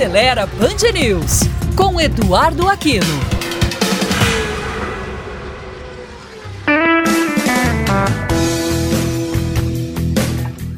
Acelera Band News, com Eduardo Aquino.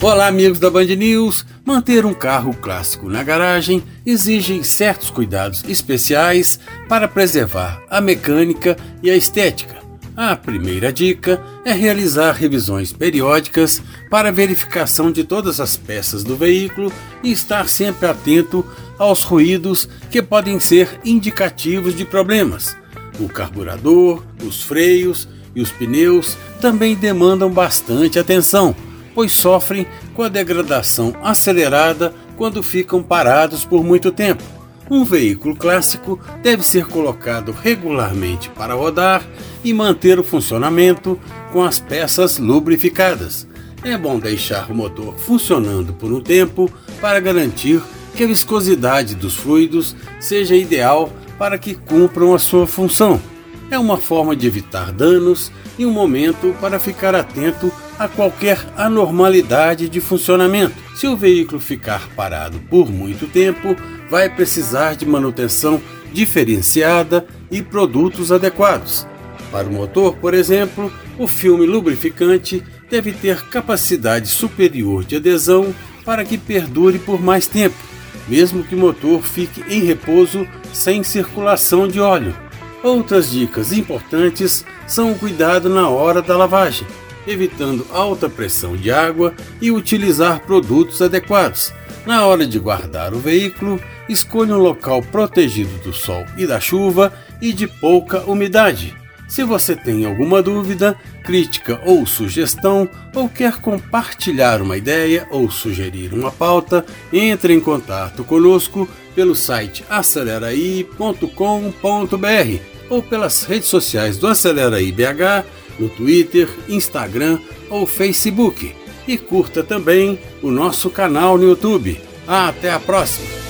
Olá, amigos da Band News. Manter um carro clássico na garagem exige certos cuidados especiais para preservar a mecânica e a estética. A primeira dica é realizar revisões periódicas para verificação de todas as peças do veículo e estar sempre atento aos ruídos que podem ser indicativos de problemas. O carburador, os freios e os pneus também demandam bastante atenção pois sofrem com a degradação acelerada quando ficam parados por muito tempo. Um veículo clássico deve ser colocado regularmente para rodar e manter o funcionamento com as peças lubrificadas. É bom deixar o motor funcionando por um tempo para garantir que a viscosidade dos fluidos seja ideal para que cumpram a sua função. É uma forma de evitar danos e um momento para ficar atento a qualquer anormalidade de funcionamento. Se o veículo ficar parado por muito tempo, vai precisar de manutenção diferenciada e produtos adequados. Para o motor, por exemplo, o filme lubrificante deve ter capacidade superior de adesão para que perdure por mais tempo, mesmo que o motor fique em repouso sem circulação de óleo. Outras dicas importantes são o cuidado na hora da lavagem evitando alta pressão de água e utilizar produtos adequados. Na hora de guardar o veículo, escolha um local protegido do sol e da chuva e de pouca umidade. Se você tem alguma dúvida, crítica ou sugestão, ou quer compartilhar uma ideia ou sugerir uma pauta, entre em contato conosco pelo site aceleraí.com.br ou pelas redes sociais do Aceleraí BH no Twitter, Instagram ou Facebook. E curta também o nosso canal no YouTube. Até a próxima!